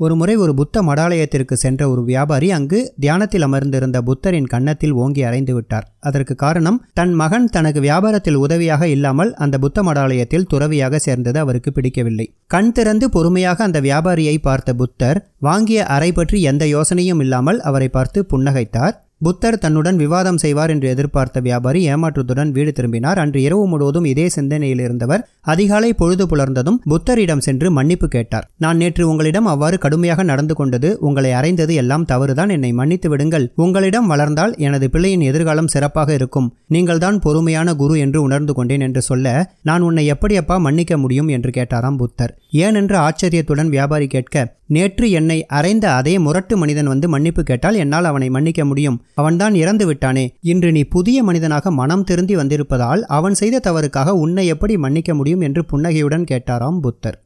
ஒருமுறை ஒரு புத்த மடாலயத்திற்கு சென்ற ஒரு வியாபாரி அங்கு தியானத்தில் அமர்ந்திருந்த புத்தரின் கன்னத்தில் ஓங்கி அறைந்து விட்டார். அதற்கு காரணம் தன் மகன் தனக்கு வியாபாரத்தில் உதவியாக இல்லாமல் அந்த புத்த மடாலயத்தில் துறவியாக சேர்ந்தது அவருக்கு பிடிக்கவில்லை. கண் திறந்து பொறுமையாக அந்த வியாபாரியை பார்த்த புத்தர் வாங்கிய அறை பற்றி எந்த யோசனையும் இல்லாமல் அவரை பார்த்து புன்னகைத்தார். புத்தர் தன்னுடன் விவாதம் செய்வார் என்று எதிர்பார்த்த வியாபாரி ஏமாற்றத்துடன் வீடு திரும்பினார். அன்று இரவு முழுவதும் இதே சிந்தனையில் இருந்தவர் அதிகாலை பொழுது புலர்ந்ததும் புத்தரிடம் சென்று மன்னிப்பு கேட்டார். நான் நேற்று உங்களிடம் அவ்வாறு கடுமையாக நடந்து கொண்டது உங்களை அறைந்தது எல்லாம் தவறுதான். என்னை மன்னித்து விடுங்கள். உங்களிடம் வளர்ந்தால் எனது பிள்ளையின் எதிர்காலம் சிறப்பாக இருக்கும். நீங்கள்தான் பொறுமையான குரு என்று உணர்ந்து கொண்டேன் என்று சொல்ல நான் உன்னை எப்படியப்பா மன்னிக்க முடியும் என்று கேட்டாராம் புத்தர். ஏனென்று ஆச்சரியத்துடன் வியாபாரி கேட்க நேற்று என்னை அறைந்த அதே முரட்டு மனிதன் வந்து மன்னிப்பு கேட்டால் என்னால் அவனை மன்னிக்க முடியும். அவன்தான் இறந்து விட்டானே. இன்று நீ புதிய மனிதனாக மனம் திருந்தி வந்திருப்பதால் அவன் செய்த தவறுக்காக உன்னை எப்படி மன்னிக்க முடியும்? முடியும் என்று புன்னகையுடன் கேட்டாராம் புத்தர்.